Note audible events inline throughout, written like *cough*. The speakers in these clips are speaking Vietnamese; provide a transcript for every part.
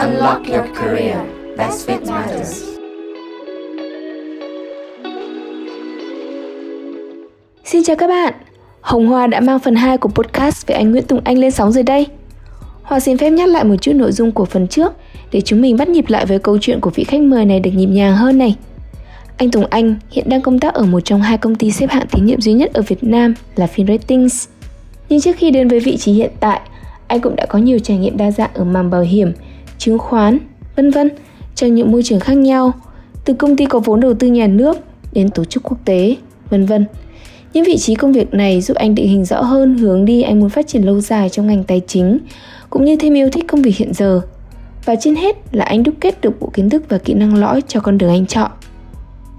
Unlock your career. Best fit matters. Xin chào các bạn. Hồng Hoa đã mang phần 2 của podcast về anh Nguyễn Tùng Anh lên sóng rồi đây. Hoa xin phép nhắc lại một chút nội dung của phần trước để chúng mình bắt nhịp lại với câu chuyện của vị khách mời này được nhịp nhàng hơn này. Anh Tùng Anh hiện đang công tác ở một trong hai công ty xếp hạng tín nhiệm duy nhất ở Việt Nam là FinRatings. Nhưng trước khi đến với vị trí hiện tại, anh cũng đã có nhiều trải nghiệm đa dạng ở mảng bảo hiểm, chứng khoán, vân vân trong những môi trường khác nhau, từ công ty có vốn đầu tư nhà nước đến tổ chức quốc tế, vân vân. Những vị trí công việc này giúp anh định hình rõ hơn hướng đi anh muốn phát triển lâu dài trong ngành tài chính, cũng như thêm yêu thích công việc hiện giờ. Và trên hết là anh đúc kết được bộ kiến thức và kỹ năng lõi cho con đường anh chọn.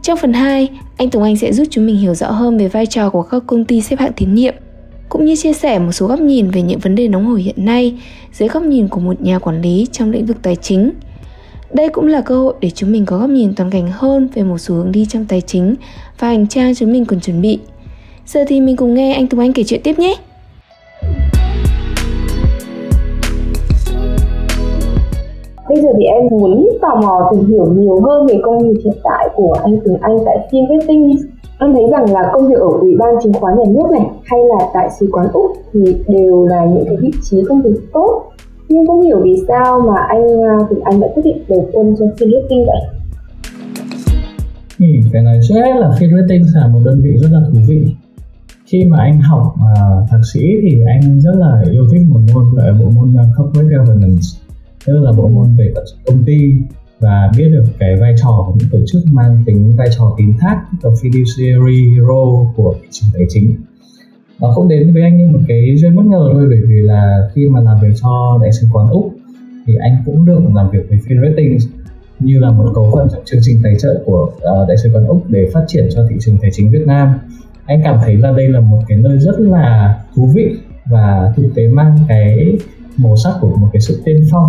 Trong phần 2, anh Tùng Anh sẽ giúp chúng mình hiểu rõ hơn về vai trò của các công ty xếp hạng tín nhiệm, cũng như chia sẻ một số góc nhìn về những vấn đề nóng hổi hiện nay dưới góc nhìn của một nhà quản lý trong lĩnh vực tài chính. Đây cũng là cơ hội để chúng mình có góc nhìn toàn cảnh hơn về một số hướng đi trong tài chính và hành trang chúng mình cần chuẩn bị. Giờ thì mình cùng nghe anh Tùng Anh kể chuyện tiếp nhé! Bây giờ thì em muốn tò mò tìm hiểu nhiều hơn về công việc hiện tại của anh Tùng Anh tại Finvesting. Em thấy rằng là công việc ở Ủy ban chứng khoán nhà nước này hay là tại sứ quán Úc thì đều là những cái vị trí công việc tốt. Nhưng không hiểu vì sao mà anh à, thì Anh đã quyết định đầu quân cho Philippines vậy? Ừ, phải nói trước hết là Philippines là một đơn vị rất là thú vị khi mà anh học uh, thạc sĩ thì anh rất là yêu thích một môn gọi là bộ môn uh, corporate governance tức là bộ môn về tập công ty và biết được cái vai trò của những tổ chức mang tính vai trò tín thác và fiduciary role của thị trường tài chính. Nó cũng đến với anh như một cái duyên bất ngờ thôi bởi vì là khi mà làm việc cho đại sứ quán úc thì anh cũng được làm việc với FinRatings như là một cấu phần trong chương trình tài trợ của uh, đại sứ quán úc để phát triển cho thị trường tài chính việt nam. Anh cảm thấy là đây là một cái nơi rất là thú vị và thực tế mang cái màu sắc của một cái sự tiên phong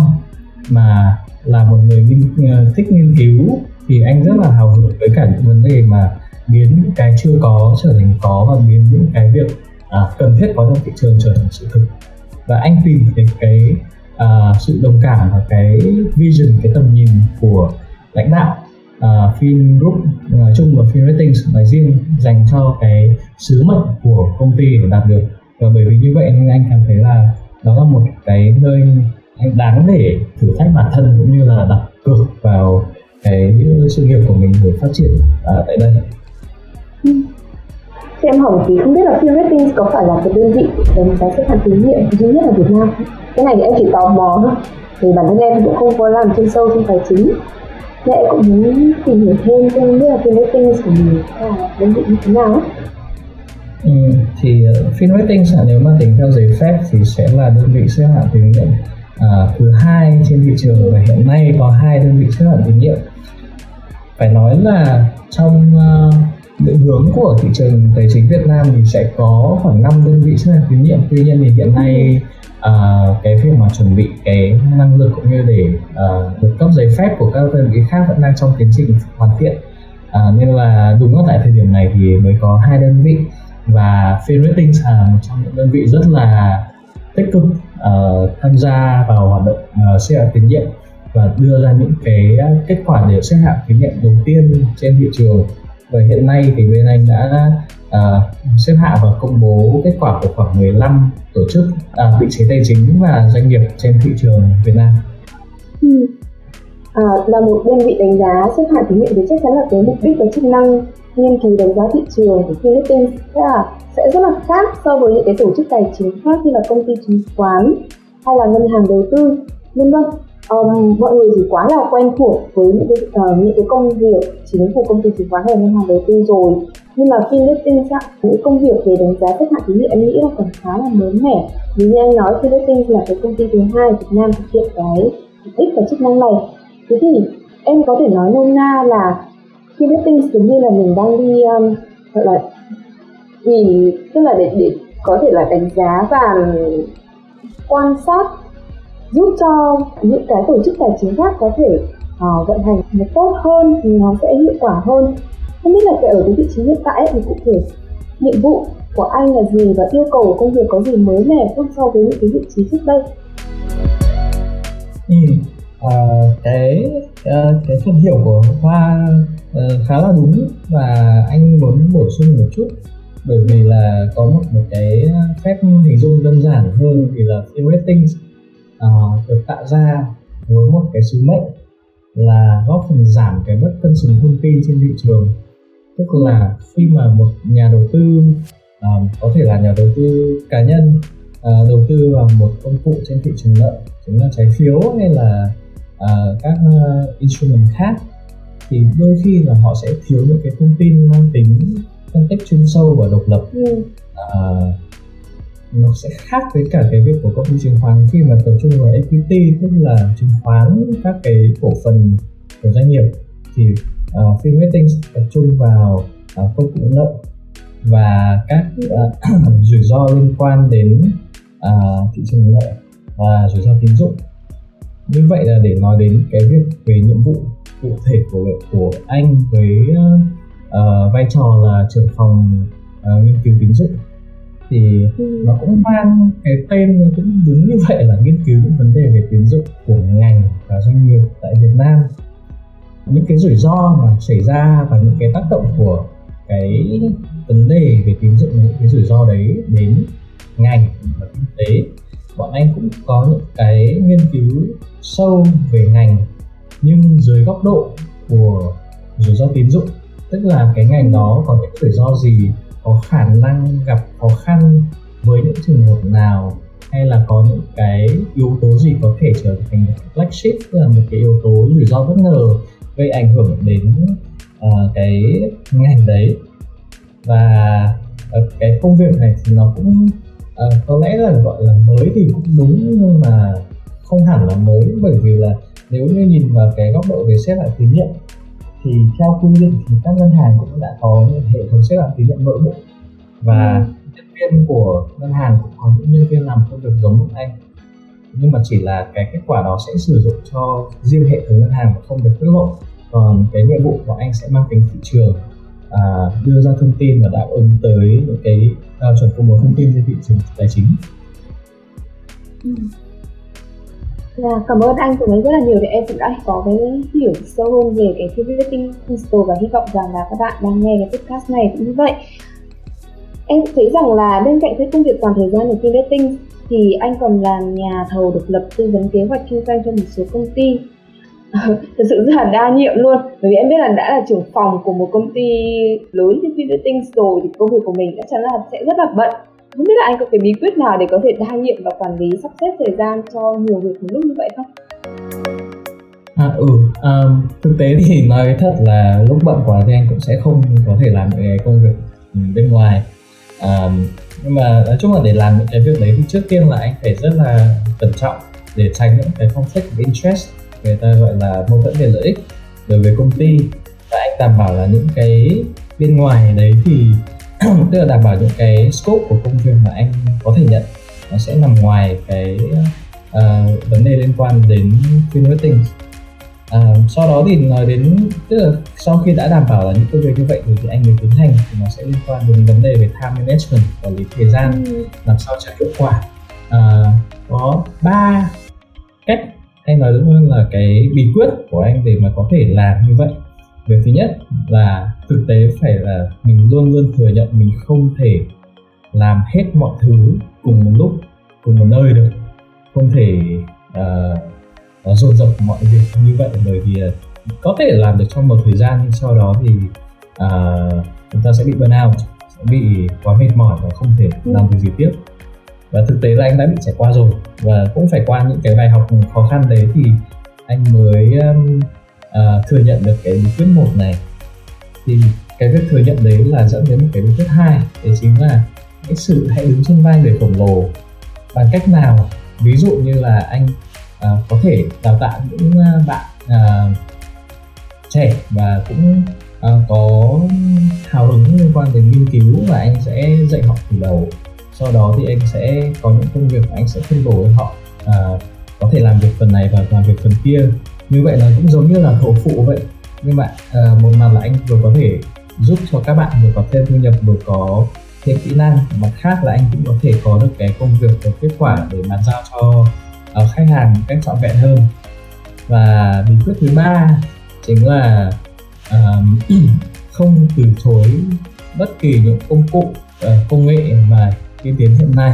mà là một người nghiên, ờ, thích nghiên cứu thì anh rất là hào hứng với cả những vấn đề mà biến những cái chưa có trở thành có và biến những cái việc à, cần thiết có trong thị trường trở thành sự thực. Và anh tìm thấy cái à, sự đồng cảm và cái vision cái tầm nhìn của lãnh đạo à, uh, Fin Group nói chung và phim Ratings nói riêng dành cho cái sứ mệnh của công ty để đạt được. Và bởi vì như vậy nên anh cảm thấy là đó là một cái nơi đáng để thử thách bản thân cũng như là đặt cược vào cái sự nghiệp của mình để phát triển uh, tại đây. Ừ. Thì em hỏi thì không biết là Fin Ratings có phải là cái đơn vị đánh giá xếp hạng tín nhiệm duy nhất ở Việt Nam Cái này thì em chỉ tò mò thôi. Vì bản thân em cũng không có làm chuyên sâu trong tài chính Dạ em cũng muốn tìm hiểu thêm không biết là cái ratings của mình là đơn vị như thế nào Ừ, thì uh, FinRatings nếu mà tính theo giấy phép thì sẽ là đơn vị xếp hạng tín nhiệm à, thứ hai trên thị trường và hiện nay có hai đơn vị chấp nhận tín nhiệm phải nói là trong uh, định hướng của thị trường tài chính Việt Nam thì sẽ có khoảng 5 đơn vị chấp nhận tín nhiệm tuy nhiên thì hiện nay uh, cái việc mà chuẩn bị cái năng lực cũng như để uh, được cấp giấy phép của các đơn vị khác vẫn đang trong tiến trình hoàn thiện. Uh, nên là đúng là tại thời điểm này thì mới có hai đơn vị và Finratings là một trong những đơn vị rất là tích cực uh, tham gia vào hoạt động uh, xếp hạng tín nhiệm và đưa ra những cái ờ, kết quả để xếp hạng tín nhiệm đầu tiên trên thị trường và hiện nay thì bên anh đã uh, xếp hạng và công bố kết quả của khoảng 15 tổ chức uh, vị trí tài chính và doanh nghiệp trên thị trường Việt Nam. Ừ. À, là một đơn vị đánh giá xếp hạng tín nhiệm thì chắc chắn là cái mục đích và chức năng nghiên cứu đánh giá thị trường của Philippines sẽ là sẽ rất là khác so với những cái tổ chức tài chính khác như là công ty chứng khoán hay là ngân hàng đầu tư. Vân vân um, mọi người chỉ quá là quen thuộc với những cái uh, những cái công việc chính của công ty chứng khoán hay ngân hàng đầu tư rồi. Nhưng mà Philippines ạ những công việc về đánh giá xếp hạng tín nhiệm em nghĩ là còn khá là mới mẻ. Vì như anh nói Philippines là cái công ty thứ hai Việt Nam thực hiện cái mục đích và chức năng này. Thế thì em có thể nói nôm na là Philippines giống như là mình đang đi um, gọi là nhìn tức là để để có thể là đánh giá và um, quan sát giúp cho những cái tổ chức tài chính khác có thể uh, vận hành nó tốt hơn thì nó sẽ hiệu quả hơn không biết là cái ở cái vị trí hiện tại thì cụ thể nhiệm vụ của anh là gì và yêu cầu của công việc có gì mới mẻ hơn so với những cái vị trí trước đây ừ. à, cái uh, cái phần hiểu của hoa uh, khá là đúng và anh muốn bổ sung một chút. Bởi vì là có một một cái phép hình dung đơn giản hơn thì là film ratings uh, ờ, được tạo ra với một cái sứ mệnh là góp phần giảm cái bất cân xứng thông tin trên thị trường. Tức là khi mà một nhà đầu tư uh, có thể là nhà đầu tư cá nhân uh, đầu tư vào một công cụ trên thị trường nợ chính là trái phiếu hay là uh, các uh, instrument khác thì đôi khi là họ sẽ thiếu những cái thông tin mang tính phân tích chuyên sâu và độc lập. Ừ. uh, nó sẽ khác với cả cái việc của công ty chứng khoán khi mà tập trung vào equity tức là chứng khoán các cái cổ phần của doanh nghiệp. Thì uh, Fin Rating tập trung vào uh, công cụ nợ và các uh, *clears throat* rủi ro liên quan đến uh, thị trường nợ và rủi ro tín dụng như vậy là để nói đến cái việc về nhiệm vụ cụ thể của của anh với uh, vai trò là trưởng phòng uh, nghiên cứu tín dụng thì ừ. nó cũng mang cái tên nó cũng đúng như vậy là nghiên cứu những vấn đề về tín dụng của ngành và doanh nghiệp tại Việt Nam những cái rủi ro mà xảy ra và những cái tác động của cái vấn đề về tín dụng những cái rủi ro đấy đến ngành và kinh tế bọn anh cũng có những cái nghiên cứu sâu về ngành nhưng dưới góc độ của rủi ro tín dụng tức là cái ngành đó có những rủi ro gì có khả năng gặp khó khăn với những trường hợp nào hay là có những cái yếu tố gì có thể trở thành black sheep tức là một cái yếu tố rủi ro bất ngờ gây ảnh hưởng đến uh, cái ngành đấy? Và uh, cái công việc này thì nó cũng uh, có lẽ là gọi là mới thì cũng đúng nhưng mà không hẳn là mới bởi vì là nếu như nhìn vào cái góc độ về xét lại tín nhiệm thì theo quy định thì các ngân hàng cũng đã có những hệ thống xếp hạng tín nhiệm nội bộ. Và ừ. nhân viên của ngân hàng cũng có những nhân viên làm công việc giống như anh. Nhưng mà chỉ là cái kết quả đó sẽ sử dụng cho riêng hệ thống ngân hàng mà không được tiết lộ. Còn cái nhiệm vụ của anh sẽ mang tính thị trường à, đưa ra thông tin và đáp ứng tới những cái tiêu chuẩn công bố thông tin trên thị trường tài chính ừ. Là cảm ơn anh cũng rất là nhiều để em cũng đã có cái hiểu sâu hơn về cái Pivoting Principle và hy vọng rằng là các bạn đang nghe cái podcast này cũng như vậy. Em thấy rằng là bên cạnh cái công việc toàn thời gian ở Pivoting thì anh còn là nhà thầu độc lập tư vấn kế hoạch kinh doanh cho một số công ty thật sự rất là đa nhiệm luôn. Bởi vì em biết là đã là trưởng phòng của một công ty lớn như Pivoting rồi thì công việc của mình chắc chắn là sẽ rất là bận. Không biết là anh có cái bí quyết nào để có thể đa nhiệm và quản lý sắp xếp thời gian cho nhiều việc một lúc như vậy không? À, ừ, à, thực tế thì *laughs* nói thật là lúc bận quá thì anh cũng sẽ không có thể làm cái công việc ừ, bên ngoài. À, nhưng mà nói chung là để làm những cái việc đấy thì trước tiên là anh phải rất là cẩn trọng để tránh những cái conflict of interest người ta gọi là mâu thuẫn về lợi ích đối với công ty. Và anh đảm bảo là những cái bên ngoài đấy thì *clears throat* tức là đảm bảo những cái scope của công việc mà anh có thể nhận nó sẽ nằm ngoài cái uh, vấn đề liên quan đến marketing uh, sau đó thì nói đến tức là sau khi đã đảm bảo là những công việc như vậy rồi thì anh mới tiến hành thì nó sẽ liên quan đến vấn đề về time management quản lý thời gian ừ. làm sao cho hiệu quả. Uh, có ba cách hay nói đúng hơn là cái bí quyết của anh để mà có thể làm như vậy. Việc thứ nhất là thực tế phải là mình luôn luôn thừa nhận mình không thể làm hết mọi thứ cùng một lúc cùng một nơi được. Không thể uh, dồn dập mọi việc như vậy bởi vì có thể làm được trong một thời gian nhưng sau đó thì uh, chúng ta sẽ bị burnout sẽ bị quá mệt mỏi và không thể làm được gì tiếp và thực tế là anh đã bị trải qua rồi. Và cũng phải qua những cái bài học khó khăn đấy thì anh mới um, uh, thừa nhận được cái bí quyết một này. Thì cái việc thừa nhận đấy là dẫn đến một cái bí quyết hai đấy chính là cái sự hãy đứng trên vai người khổng lồ. Bằng cách nào? Ví dụ như là anh uh, có thể đào tạo những uh, bạn uh, trẻ và cũng uh, có hào hứng liên quan đến nghiên cứu và anh sẽ dạy họ từ đầu sau đó thì anh sẽ có những công việc mà anh sẽ phân bổ với họ à, có thể làm việc phần này và làm việc phần kia. Như vậy nó cũng giống như là thổ phụ vậy. Nhưng mà à, một mặt là anh vừa có thể giúp cho các bạn vừa có thêm thu nhập vừa có thêm kỹ năng. Mặt khác là anh cũng có thể có được cái công việc và kết quả để bàn giao cho uh, khách hàng một cách trọn vẹn hơn. Và bí quyết thứ ba chính là uh, *clears throat* không từ chối bất kỳ những công cụ uh, công nghệ mà tiên tiến hiện nay.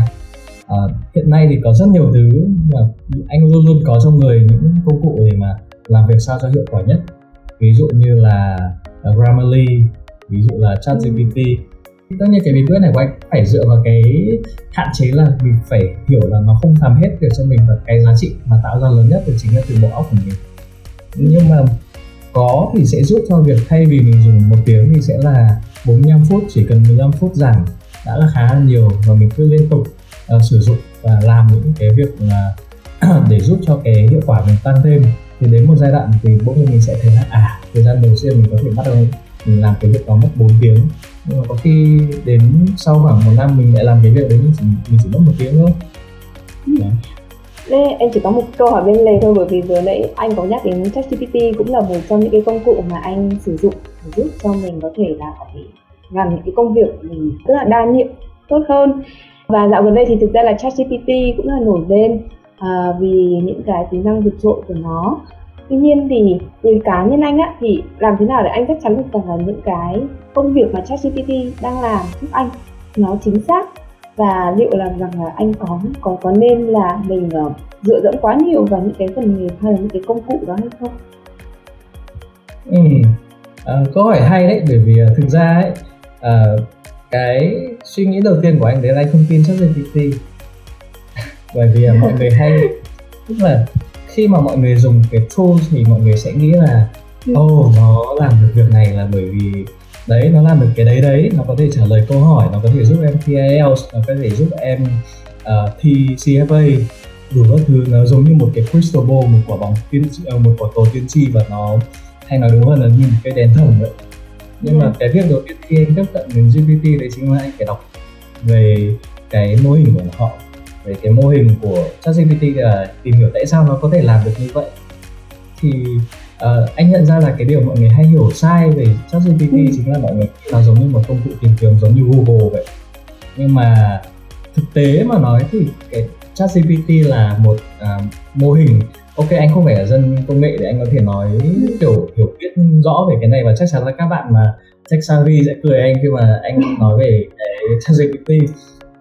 À, hiện nay thì có rất nhiều thứ mà anh luôn luôn có trong người những công cụ để mà làm việc sao cho hiệu quả nhất. Ví dụ như là uh, Grammarly ví dụ là ChatGPT. Tất nhiên cái bí quyết này của anh phải dựa vào cái hạn chế là mình phải hiểu là nó không làm hết được cho mình và cái giá trị mà tạo ra lớn nhất thì chính là từ bộ óc của mình. Nhưng mà có thì sẽ giúp cho việc thay vì mình dùng một tiếng thì sẽ là 45 phút chỉ cần 15 phút giảm đã là khá là nhiều và mình cứ liên tục uh, sử dụng và làm những cái việc là *clears throat* để giúp cho cái hiệu quả mình tăng thêm. Thì đến một giai đoạn thì bỗng nhiên mình sẽ thấy là à thời gian đầu tiên mình có thể bắt đầu mình làm cái việc đó mất 4 tiếng. Nhưng mà có khi đến sau khoảng một năm mình lại làm cái việc đấy mình chỉ, mình chỉ mất một tiếng thôi. Đấy. Đây, em chỉ có một câu hỏi bên lề thôi bởi vì vừa nãy anh có nhắc đến ChatGPT cũng là một trong những cái công cụ mà anh sử dụng để giúp cho mình có thể là có thể làm những cái công việc rất là đa nhiệm tốt hơn. Và dạo gần đây thì thực ra là ChatGPT cũng là nổi lên à, vì những cái tính năng vượt trội của nó. Tuy nhiên thì với cá nhân anh á thì làm thế nào để anh chắc chắn được rằng là những cái công việc mà ChatGPT đang làm giúp anh nó chính xác? Và liệu là rằng là anh có có có nên là mình uh, dựa dẫm quá nhiều vào những cái phần mềm hay là những cái công cụ đó hay không? Ừ, à, câu hỏi hay đấy bởi vì ờ, thực ra ấy uh, cái suy nghĩ đầu tiên của anh đấy là anh không tin ChatGPT *laughs* bởi vì uh, mọi người hay tức là khi mà mọi người dùng cái tool thì mọi người sẽ nghĩ là oh nó làm được việc này là bởi vì đấy nó làm được cái đấy đấy nó có thể trả lời câu hỏi nó có thể giúp em thi IELTS nó có thể giúp em uh, thi CFA đủ các thứ nó giống như một cái crystal ball một quả bóng tiên uh, một quả cầu tiên tri và nó hay nói đúng hơn là như một cái đèn thần vậy nhưng mà cái việc đầu tiên khi anh tiếp cận đến GPT đấy chính là anh phải đọc về cái mô hình của họ về cái mô hình của ChatGPT là tìm hiểu tại sao nó có thể làm được như vậy thì uh, anh nhận ra là cái điều mọi người hay hiểu sai về ChatGPT ừ. chính là mọi người nó giống như một công cụ tìm kiếm giống như Google vậy nhưng mà thực tế mà nói thì cái ChatGPT là một uh, mô hình ok anh không phải là dân công nghệ để anh có thể nói kiểu hiểu biết rõ về cái này và chắc chắn là các bạn mà tech savvy sẽ cười anh khi mà anh nói về cái ChatGPT.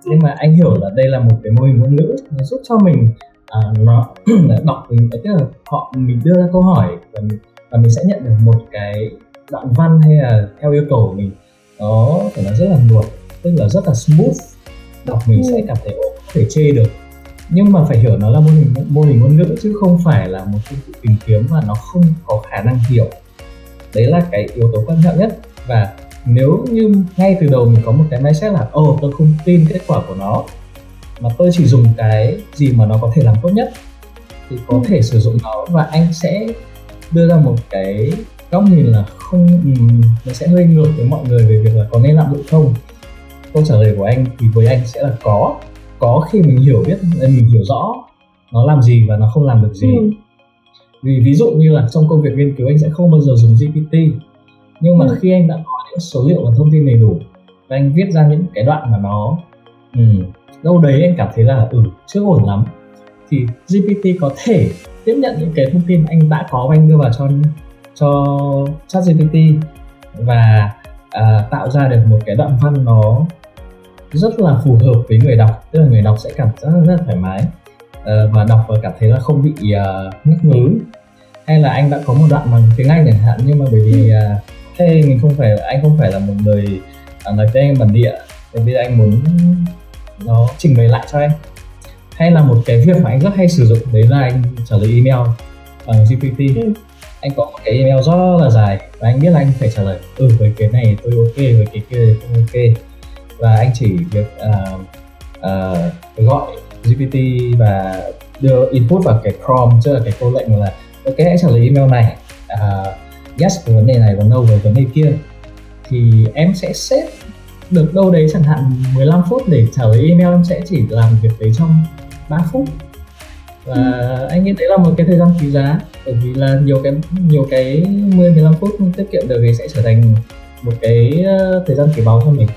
Nhưng mà anh hiểu là đây là một cái mô hình ngôn ngữ nó giúp cho mình à, nó *clears throat* đọc mình tức là họ mình đưa ra câu hỏi và mình, và mình sẽ nhận được một cái đoạn văn hay là theo yêu cầu của mình. Nó phải nói rất là nuột tức là rất là smooth. Đọc mình sẽ cảm thấy có thể chê được nhưng mà phải hiểu nó là mô hình mô hình ngôn ngữ chứ không phải là một công cụ tìm kiếm và nó không có khả năng hiểu. Đấy là cái yếu tố quan trọng nhất. Và nếu như ngay từ đầu mình có một cái mindset là ồ oh, tôi không tin kết quả của nó mà tôi chỉ dùng cái gì mà nó có thể làm tốt nhất thì có ừ. thể sử dụng nó. Và anh sẽ đưa ra một cái góc nhìn là không nó sẽ hơi ngược với mọi người về việc là có nên lạm dụng không? Câu trả lời của anh thì với anh sẽ là có có khi mình hiểu biết mình hiểu rõ nó làm gì và nó không làm được gì ừ. vì ví dụ như là trong công việc nghiên cứu anh sẽ không bao giờ dùng GPT nhưng mà ừ. khi anh đã có những số liệu và thông tin đầy đủ và anh viết ra những cái đoạn mà nó ừ, đâu đấy anh cảm thấy là ừ chưa ổn lắm thì GPT có thể tiếp nhận những cái thông tin anh đã có và anh đưa vào cho cho chat GPT và à, tạo ra được một cái đoạn văn nó rất là phù hợp với người đọc. Tức là người đọc sẽ cảm giác rất là thoải mái. Uh, và đọc và cảm thấy là không bị uh, ngắc ngứ hay là anh đã có một đoạn bằng tiếng Anh chẳng hạn nhưng mà bởi vì uh, hey, mình không phải anh không phải là một người uh, nói tiếng Anh bản địa. Nên bây giờ anh muốn nó trình bày lại cho anh. Hay là một cái việc mà anh rất hay sử dụng đấy là anh trả lời email bằng GPT ừ. anh có một cái email rất là dài và anh biết là anh phải trả lời ừ với cái này tôi ok với cái kia thì không ok và anh chỉ việc uh, uh, gọi GPT và đưa input vào cái prompt tức là cái câu lệnh là ok hãy trả lời email này. Uh, yes về vấn đề này và no về vấn đề kia. Thì em sẽ xếp được đâu đấy chẳng hạn 15 phút để trả lời email em sẽ chỉ làm việc đấy trong 3 phút. Và ừ. anh nghĩ đấy là một cái thời gian quý giá bởi vì là nhiều cái nhiều cái 10 15 phút tiết kiệm được thì sẽ trở thành một cái thời gian quý báu cho mình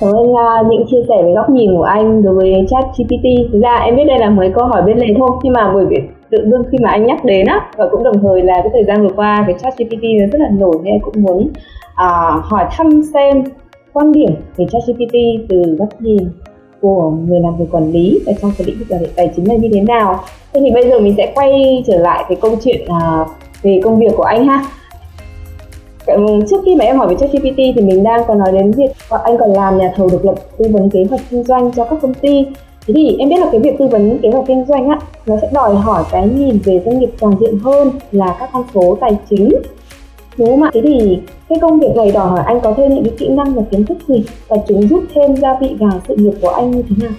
Cảm ơn uh, những chia sẻ về góc nhìn của anh đối với chat GPT. Thực ra em biết đây là mấy câu hỏi bên lề thôi, nhưng mà bởi vì tự dưng khi mà anh nhắc đến á và cũng đồng thời là cái thời gian vừa qua cái chat GPT nó rất là nổi nên cũng muốn uh, hỏi thăm xem quan điểm về chat GPT từ góc nhìn của người làm về quản lý và trong cái lĩnh vực tài chính này như thế nào thế thì bây giờ mình sẽ quay trở lại cái câu chuyện uh, về công việc của anh ha trước khi mà em hỏi về ChatGPT thì mình đang còn nói đến việc anh còn làm nhà thầu độc lập tư vấn kế hoạch kinh doanh cho các công ty. Thế thì em biết là cái việc tư vấn kế hoạch kinh doanh á nó sẽ đòi hỏi cái nhìn về doanh nghiệp toàn diện hơn là các con số tài chính. Đúng không ạ? Thế thì cái công việc này đòi hỏi anh có thêm những cái kỹ năng và kiến thức gì và chúng giúp thêm gia vị vào sự nghiệp của anh như thế nào?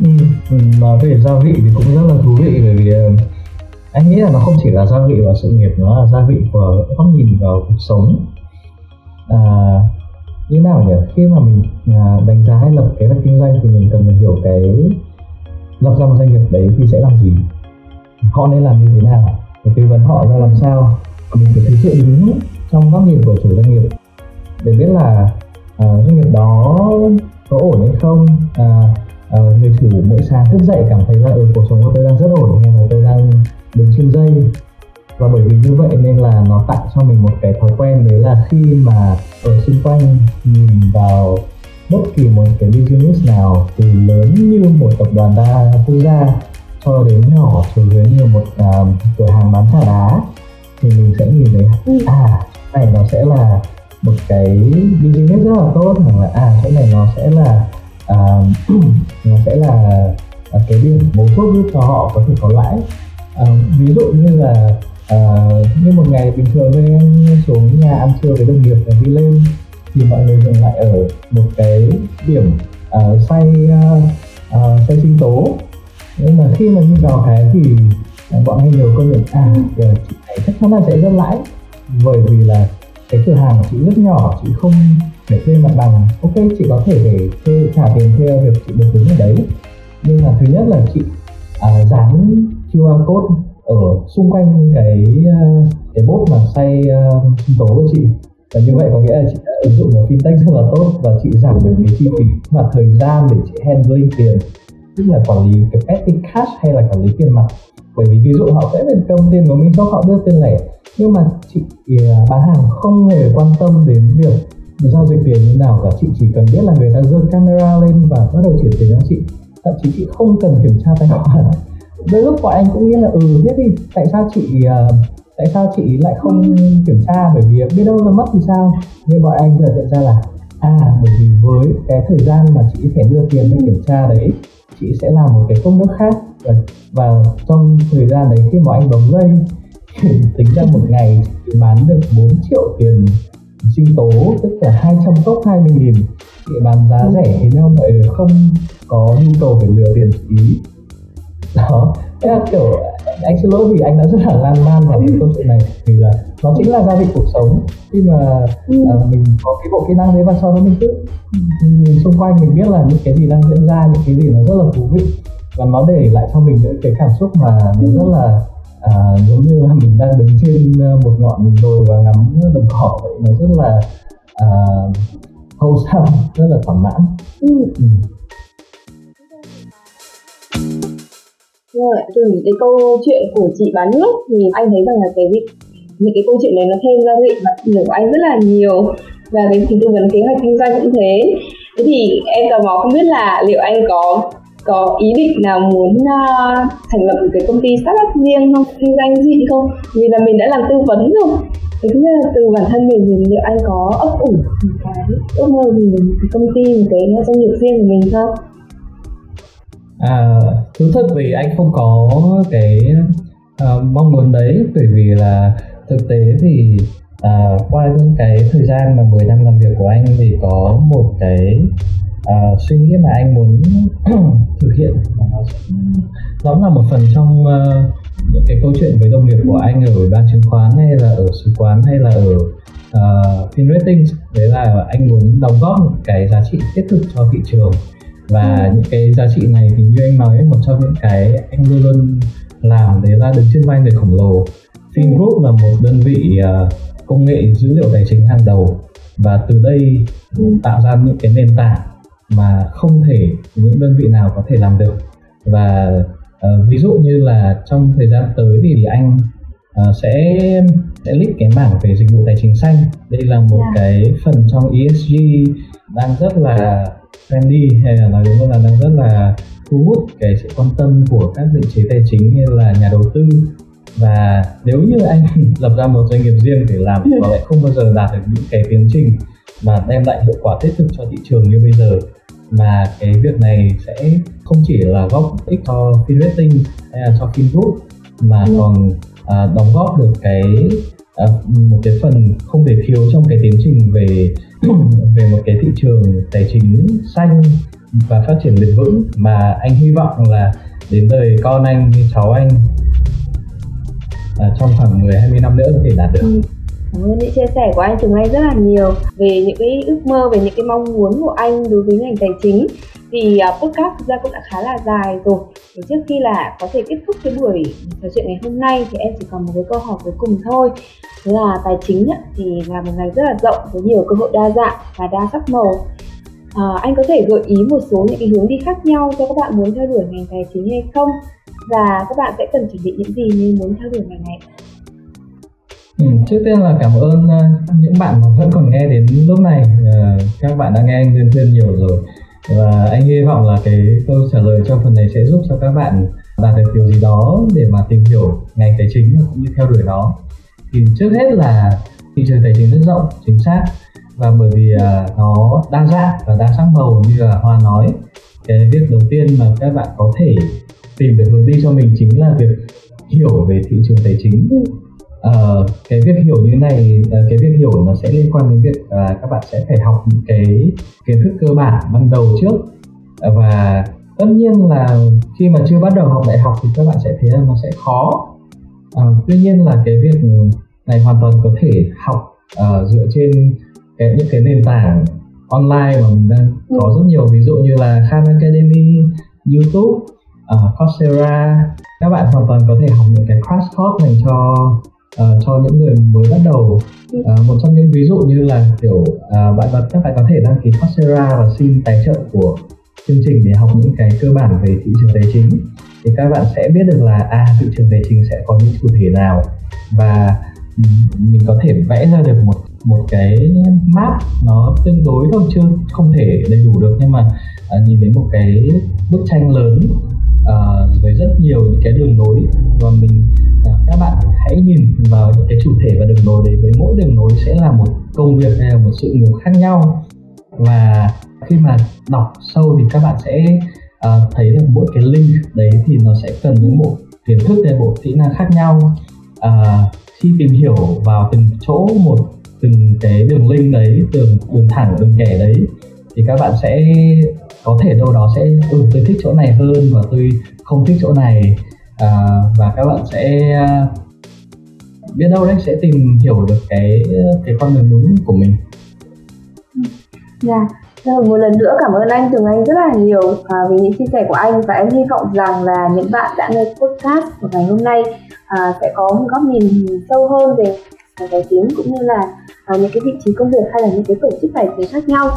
Ừ, mà về gia vị thì cũng rất là thú vị bởi vì ờ, anh nghĩ là nó không chỉ là gia vị vào sự nghiệp nó là gia vị của góc nhìn vào cuộc sống. À, như nào nhỉ? Khi mà mình à, đánh giá hay lập kế hoạch kinh doanh thì mình cần phải hiểu cái lập ra một doanh nghiệp đấy thì sẽ làm gì? Họ nên làm như thế nào? Để tư vấn họ ra làm sao? Mình phải thực sự đúng trong góc nhìn của chủ doanh nghiệp để biết là à, doanh nghiệp đó có ổn hay không? À, à, chủ mỗi sáng thức dậy cảm thấy là ừ, cuộc sống của tôi đang rất ổn hay là tôi đang đứng trên dây và bởi vì như vậy nên là nó tạo cho mình một cái thói quen đấy là khi mà ở xung quanh nhìn vào bất kỳ một cái business nào từ lớn như một tập đoàn đa quốc gia cho đến nhỏ cho đến như một uh, cửa hàng bán trà đá thì mình sẽ nhìn thấy ừ. à này nó sẽ là một cái business rất là tốt hoặc là à chỗ này nó sẽ là uh, *clears throat* nó sẽ là uh, cái điểm mấu chốt giúp cho họ có thể có lãi. À, ví dụ như là à, như một ngày bình thường thôi em xuống nhà ăn trưa với đồng nghiệp và đi lên thì mọi người dừng lại ở một cái điểm uh, xoay uh, uh, sinh tố. Nhưng mà khi mà nhìn vào cái thì à, bọn anh nhiều công nhận à chị này chắc chắn là sẽ rất lãi bởi vì là cái cửa hàng của chị rất nhỏ chị không để thuê mặt bằng ok chị có thể để thuê trả tiền thuê việc chị được đứng ở đấy. Nhưng mà thứ nhất là chị à, dán QR code ở xung quanh cái ờ, cái bốt mà xây uh, ờ, tố của chị. Và như vậy có nghĩa là chị đã ứng dụng một fintech rất là tốt và chị giảm được cái chi phí và thời gian để chị handling tiền tức là quản lý cái petty cash hay là quản lý tiền mặt. Bởi vì ví dụ họ sẽ bên công tiền của mình cho họ đưa tiền lẻ nhưng mà chị ờ, bán hàng không hề quan tâm đến việc giao dịch tiền như nào cả? Chị chỉ cần biết là người ta giơ camera lên và bắt đầu chuyển tiền cho chị. Thậm chí chị không cần kiểm tra tài khoản. Đôi lúc bọn anh cũng nghĩ là ừ biết đi tại sao chị uh, tại sao chị lại không kiểm tra? Bởi vì biết đâu là mất thì sao? Nhưng bọn anh giờ nhận ra là à bởi vì với cái thời gian mà chị phải đưa tiền để kiểm tra đấy chị sẽ làm một cái công thức khác. Và, và trong thời gian đấy khi mà anh bấm dây *laughs* tính ra một ngày chị bán được 4 triệu tiền sinh tố tức là 200 cốc 20 nghìn chị bán giá rẻ thế nên mọi người không có nhu cầu phải lừa tiền ý đó. Thế là kiểu anh xin lỗi vì anh đã rất là lan man vào cái câu chuyện này vì là nó chính là gia vị cuộc sống. Khi mà ừ. à, mình có cái bộ kỹ năng đấy và sau đó mình cứ nhìn xung quanh mình biết là những cái gì đang diễn ra những cái gì nó rất là thú vị. Và nó để lại cho mình những cái cảm xúc mà nó ừ. rất là à, giống như là mình đang đứng trên ờ, một ngọn đồi và ngắm đồng cỏ vậy nó rất là à, wholesome rất là thỏa mãn ừ. Vâng ừ. rồi từ những cái câu chuyện của chị bán nước thì anh thấy rằng là cái việc những cái câu chuyện này nó thêm ra vị và hiểu của anh rất là nhiều và cái tư vấn kế hoạch kinh doanh cũng thế thế thì em tò mò không biết là liệu anh có có ý định nào muốn uh, thành lập một cái công ty startup riêng không? Kinh doanh gì không? Vì là mình đã làm tư vấn rồi. Thế cũng là từ bản thân mình thì liệu anh có ấp ủ một cái ước mơ gì về một cái công ty một cái doanh nghiệp riêng của mình không? À thú thật vì anh không có cái uh, mong muốn đấy. Bởi vì là thực tế thì uh, qua những cái thời gian mà 10 năm làm việc của anh thì có một cái uh, suy nghĩ mà anh muốn *clears throat* thực hiện nó là một phần trong uh, những cái câu chuyện với đồng nghiệp của anh ở ban chứng khoán hay là ở sứ quán hay là ở uh, FinRatings đấy là anh muốn đóng góp một cái giá trị thiết thực cho thị trường và ừ. những cái giá trị này thì như anh nói một trong những cái anh luôn luôn làm đấy là đứng trên vai người khổng lồ FinGroup là một đơn vị uh, công nghệ dữ liệu tài chính hàng đầu và từ đây ừ. tạo ra những cái nền tảng mà không thể những đơn vị nào có thể làm được và uh, ví dụ như là trong thời gian tới thì anh uh, sẽ sẽ list cái mảng về dịch vụ tài chính xanh đây là một yeah. Dạ. cái phần trong ESG đang rất là trendy hay là nói đúng hơn là đang rất là thu hút cái sự quan tâm của các định chế tài chính hay là nhà đầu tư và nếu như anh *laughs* lập ra một doanh nghiệp riêng để làm *laughs* có lẽ không bao giờ đạt được những cái tiến trình mà đem lại hiệu quả thiết thực cho thị trường như bây giờ mà cái việc này sẽ không chỉ là góp ích cho FinRating hay là cho FinGroup mà ừ. còn à, đóng góp được cái à, một cái phần không thể thiếu trong cái tiến trình về *clears throat* về một cái thị trường tài chính xanh và phát triển bền vững mà anh hy vọng là đến đời con anh như cháu anh à, trong khoảng 10 20 năm nữa có thể đạt được. Ừ. Cảm ơn những chia sẻ của anh Tùng Anh rất là nhiều về những cái ước mơ, về những cái mong muốn của anh đối với ngành tài chính. Thì uh, à, podcast thực ra cũng đã khá là dài rồi. Thì trước khi là có thể kết thúc cái buổi trò chuyện ngày hôm nay thì em chỉ còn một cái câu hỏi cuối cùng thôi. Thế là tài chính ấy, thì là một ngành rất là rộng với nhiều cơ hội đa dạng và đa sắc màu. À, anh có thể gợi ý một số những cái hướng đi khác nhau cho các bạn muốn theo đuổi ngành tài chính hay không? Và các bạn sẽ cần chuẩn bị những gì nếu muốn theo đuổi ngành này? Ừ, trước tiên là cảm ơn uh, những bạn mà vẫn còn nghe đến lúc này. Uh, các bạn đã nghe anh tuyên thuyên nhiều rồi. Và anh hy vọng là cái câu trả lời trong phần này sẽ giúp cho các bạn đạt được điều gì đó để mà tìm hiểu ngành tài chính cũng như theo đuổi nó. Thì trước hết là thị trường tài chính rất rộng chính xác. Và bởi vì uh, nó đa dạng và đa sắc màu như là hoa nói cái việc đầu tiên mà các bạn có thể tìm được hướng đi cho mình chính là việc hiểu về thị trường tài chính uh, cái việc hiểu như này uh, cái việc hiểu nó sẽ liên quan đến việc uh, các bạn sẽ phải học những cái kiến thức cơ bản ban đầu trước. Uh, và tất nhiên là khi mà chưa bắt đầu học đại học thì các bạn sẽ thấy là nó sẽ khó. Uh, tuy nhiên là cái việc này hoàn toàn có thể học uh, dựa trên cái, những cái nền tảng online mà mình đang có rất nhiều. Ví dụ như là Khan Academy, YouTube, uh, Coursera. Các bạn hoàn toàn có thể học những cái crash course dành cho uh, cho những người mới bắt đầu. Uh, một trong những ví dụ như là kiểu uh, bạn các bạn có thể đăng ký Coursera và xin tài trợ của chương trình để học những cái cơ bản về thị trường tài chính. Thì các bạn sẽ biết được là à thị trường tài chính sẽ có những chủ thể nào. Và mình có thể vẽ ra được một một cái map nó tương đối thôi chưa không thể đầy đủ được. Nhưng mà à, nhìn thấy một cái bức tranh lớn Ờ, với rất nhiều những cái đường nối. Và mình uh, các bạn hãy nhìn vào những cái chủ thể và đường nối đấy với mỗi đường nối sẽ là một công việc hay là một sự nghiệp khác nhau. Và khi mà đọc sâu thì các bạn sẽ uh, thấy được mỗi cái link đấy thì nó sẽ cần những bộ kiến thức hay bộ kỹ năng khác nhau. Uh, khi tìm hiểu vào từng chỗ một từng cái đường link đấy đường đường thẳng đường kẻ đấy thì các bạn sẽ có thể đâu đó sẽ ừ tôi thích chỗ này hơn và tôi không thích chỗ này à, và các bạn sẽ à, biết đâu đấy sẽ tìm hiểu được cái cái con đường đúng của mình. Ừ. Dạ, yeah. Một lần nữa cảm ơn anh Tường Anh rất là nhiều à, vì những chia sẻ của anh và em hy vọng rằng là những bạn đã nghe podcast của ngày hôm nay à, sẽ có một góc nhìn sâu hơn về tài chính cũng như là à, những cái vị trí công việc hay là những cái tổ chức tài chính khác nhau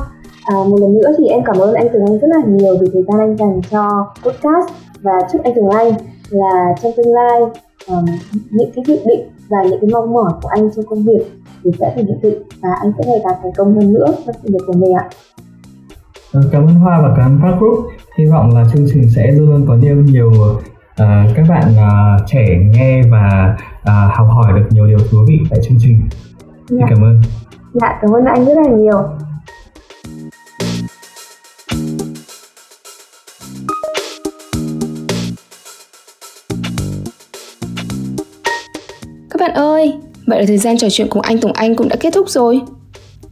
À, một lần nữa thì em cảm ơn anh Tường Anh rất là nhiều vì thời gian anh dành cho podcast và chúc anh Tường Anh là trong tương lai um, những cái dự định và những cái mong mỏi của anh trong công việc thì sẽ thành hiện thực và anh sẽ ngày càng thành công hơn nữa trong sự nghiệp của mình ạ. Ờ, cảm ơn Hoa và cảm ơn Park Group. Hy vọng là chương trình sẽ luôn luôn có nhiều nhiều uh, các bạn uh, trẻ nghe và uh, học hỏi được nhiều điều thú vị tại chương trình. Dạ. cảm ơn. Dạ, cảm ơn anh rất là nhiều. Bạn ơi, vậy là thời gian trò chuyện cùng anh Tùng Anh cũng đã kết thúc rồi.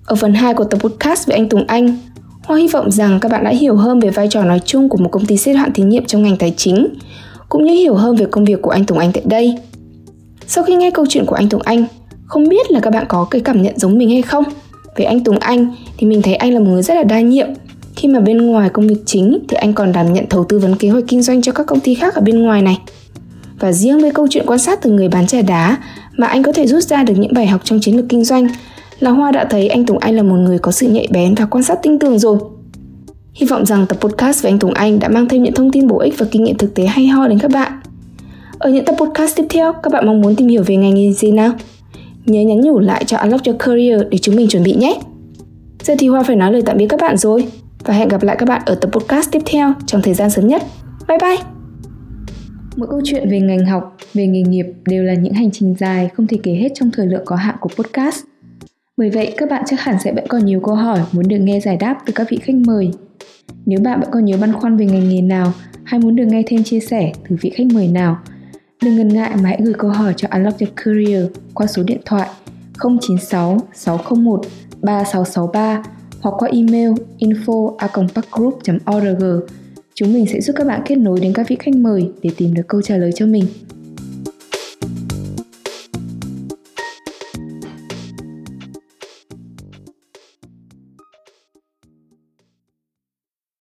Ở phần 2 của tập podcast về anh Tùng Anh, Hoa hy vọng rằng các bạn đã hiểu hơn về vai trò nói chung của một công ty xếp hạng thí nghiệm trong ngành tài chính, cũng như hiểu hơn về công việc của anh Tùng Anh tại đây. Sau khi nghe câu chuyện của anh Tùng Anh, không biết là các bạn có cái cảm nhận giống mình hay không? Về anh Tùng Anh thì mình thấy anh là một người rất là đa nhiệm. Khi mà bên ngoài công việc chính thì anh còn đảm nhận thầu tư vấn kế hoạch kinh doanh cho các công ty khác ở bên ngoài này. Và riêng với câu chuyện quan sát từ người bán trà đá mà anh có thể rút ra được những bài học trong chiến lược kinh doanh là Hoa đã thấy anh Tùng Anh là một người có sự nhạy bén và quan sát tinh tường rồi. Hy vọng rằng tập podcast về anh Tùng Anh đã mang thêm những thông tin bổ ích và kinh nghiệm thực tế hay ho đến các bạn. Ở những tập podcast tiếp theo, các bạn mong muốn tìm hiểu về ngành nghề gì nào? Nhớ nhắn nhủ lại cho Unlock Your Career để chúng mình chuẩn bị nhé! Giờ thì Hoa phải nói lời tạm biệt các bạn rồi và hẹn gặp lại các bạn ở tập podcast tiếp theo trong thời gian sớm nhất. Bye bye! Mỗi câu chuyện về ngành học, về nghề nghiệp đều là những hành trình dài không thể kể hết trong thời lượng có hạn của podcast. Bởi vậy, các bạn chắc hẳn sẽ vẫn còn nhiều câu hỏi muốn được nghe giải đáp từ các vị khách mời. Nếu bạn vẫn còn nhiều băn khoăn về ngành nghề nào hay muốn được nghe thêm chia sẻ từ vị khách mời nào, đừng ngần ngại mà hãy gửi câu hỏi cho Unlock Your Career qua số điện thoại 096 601 3663 hoặc qua email info org Chúng mình sẽ giúp các bạn kết nối đến các vị khách mời để tìm được câu trả lời cho mình.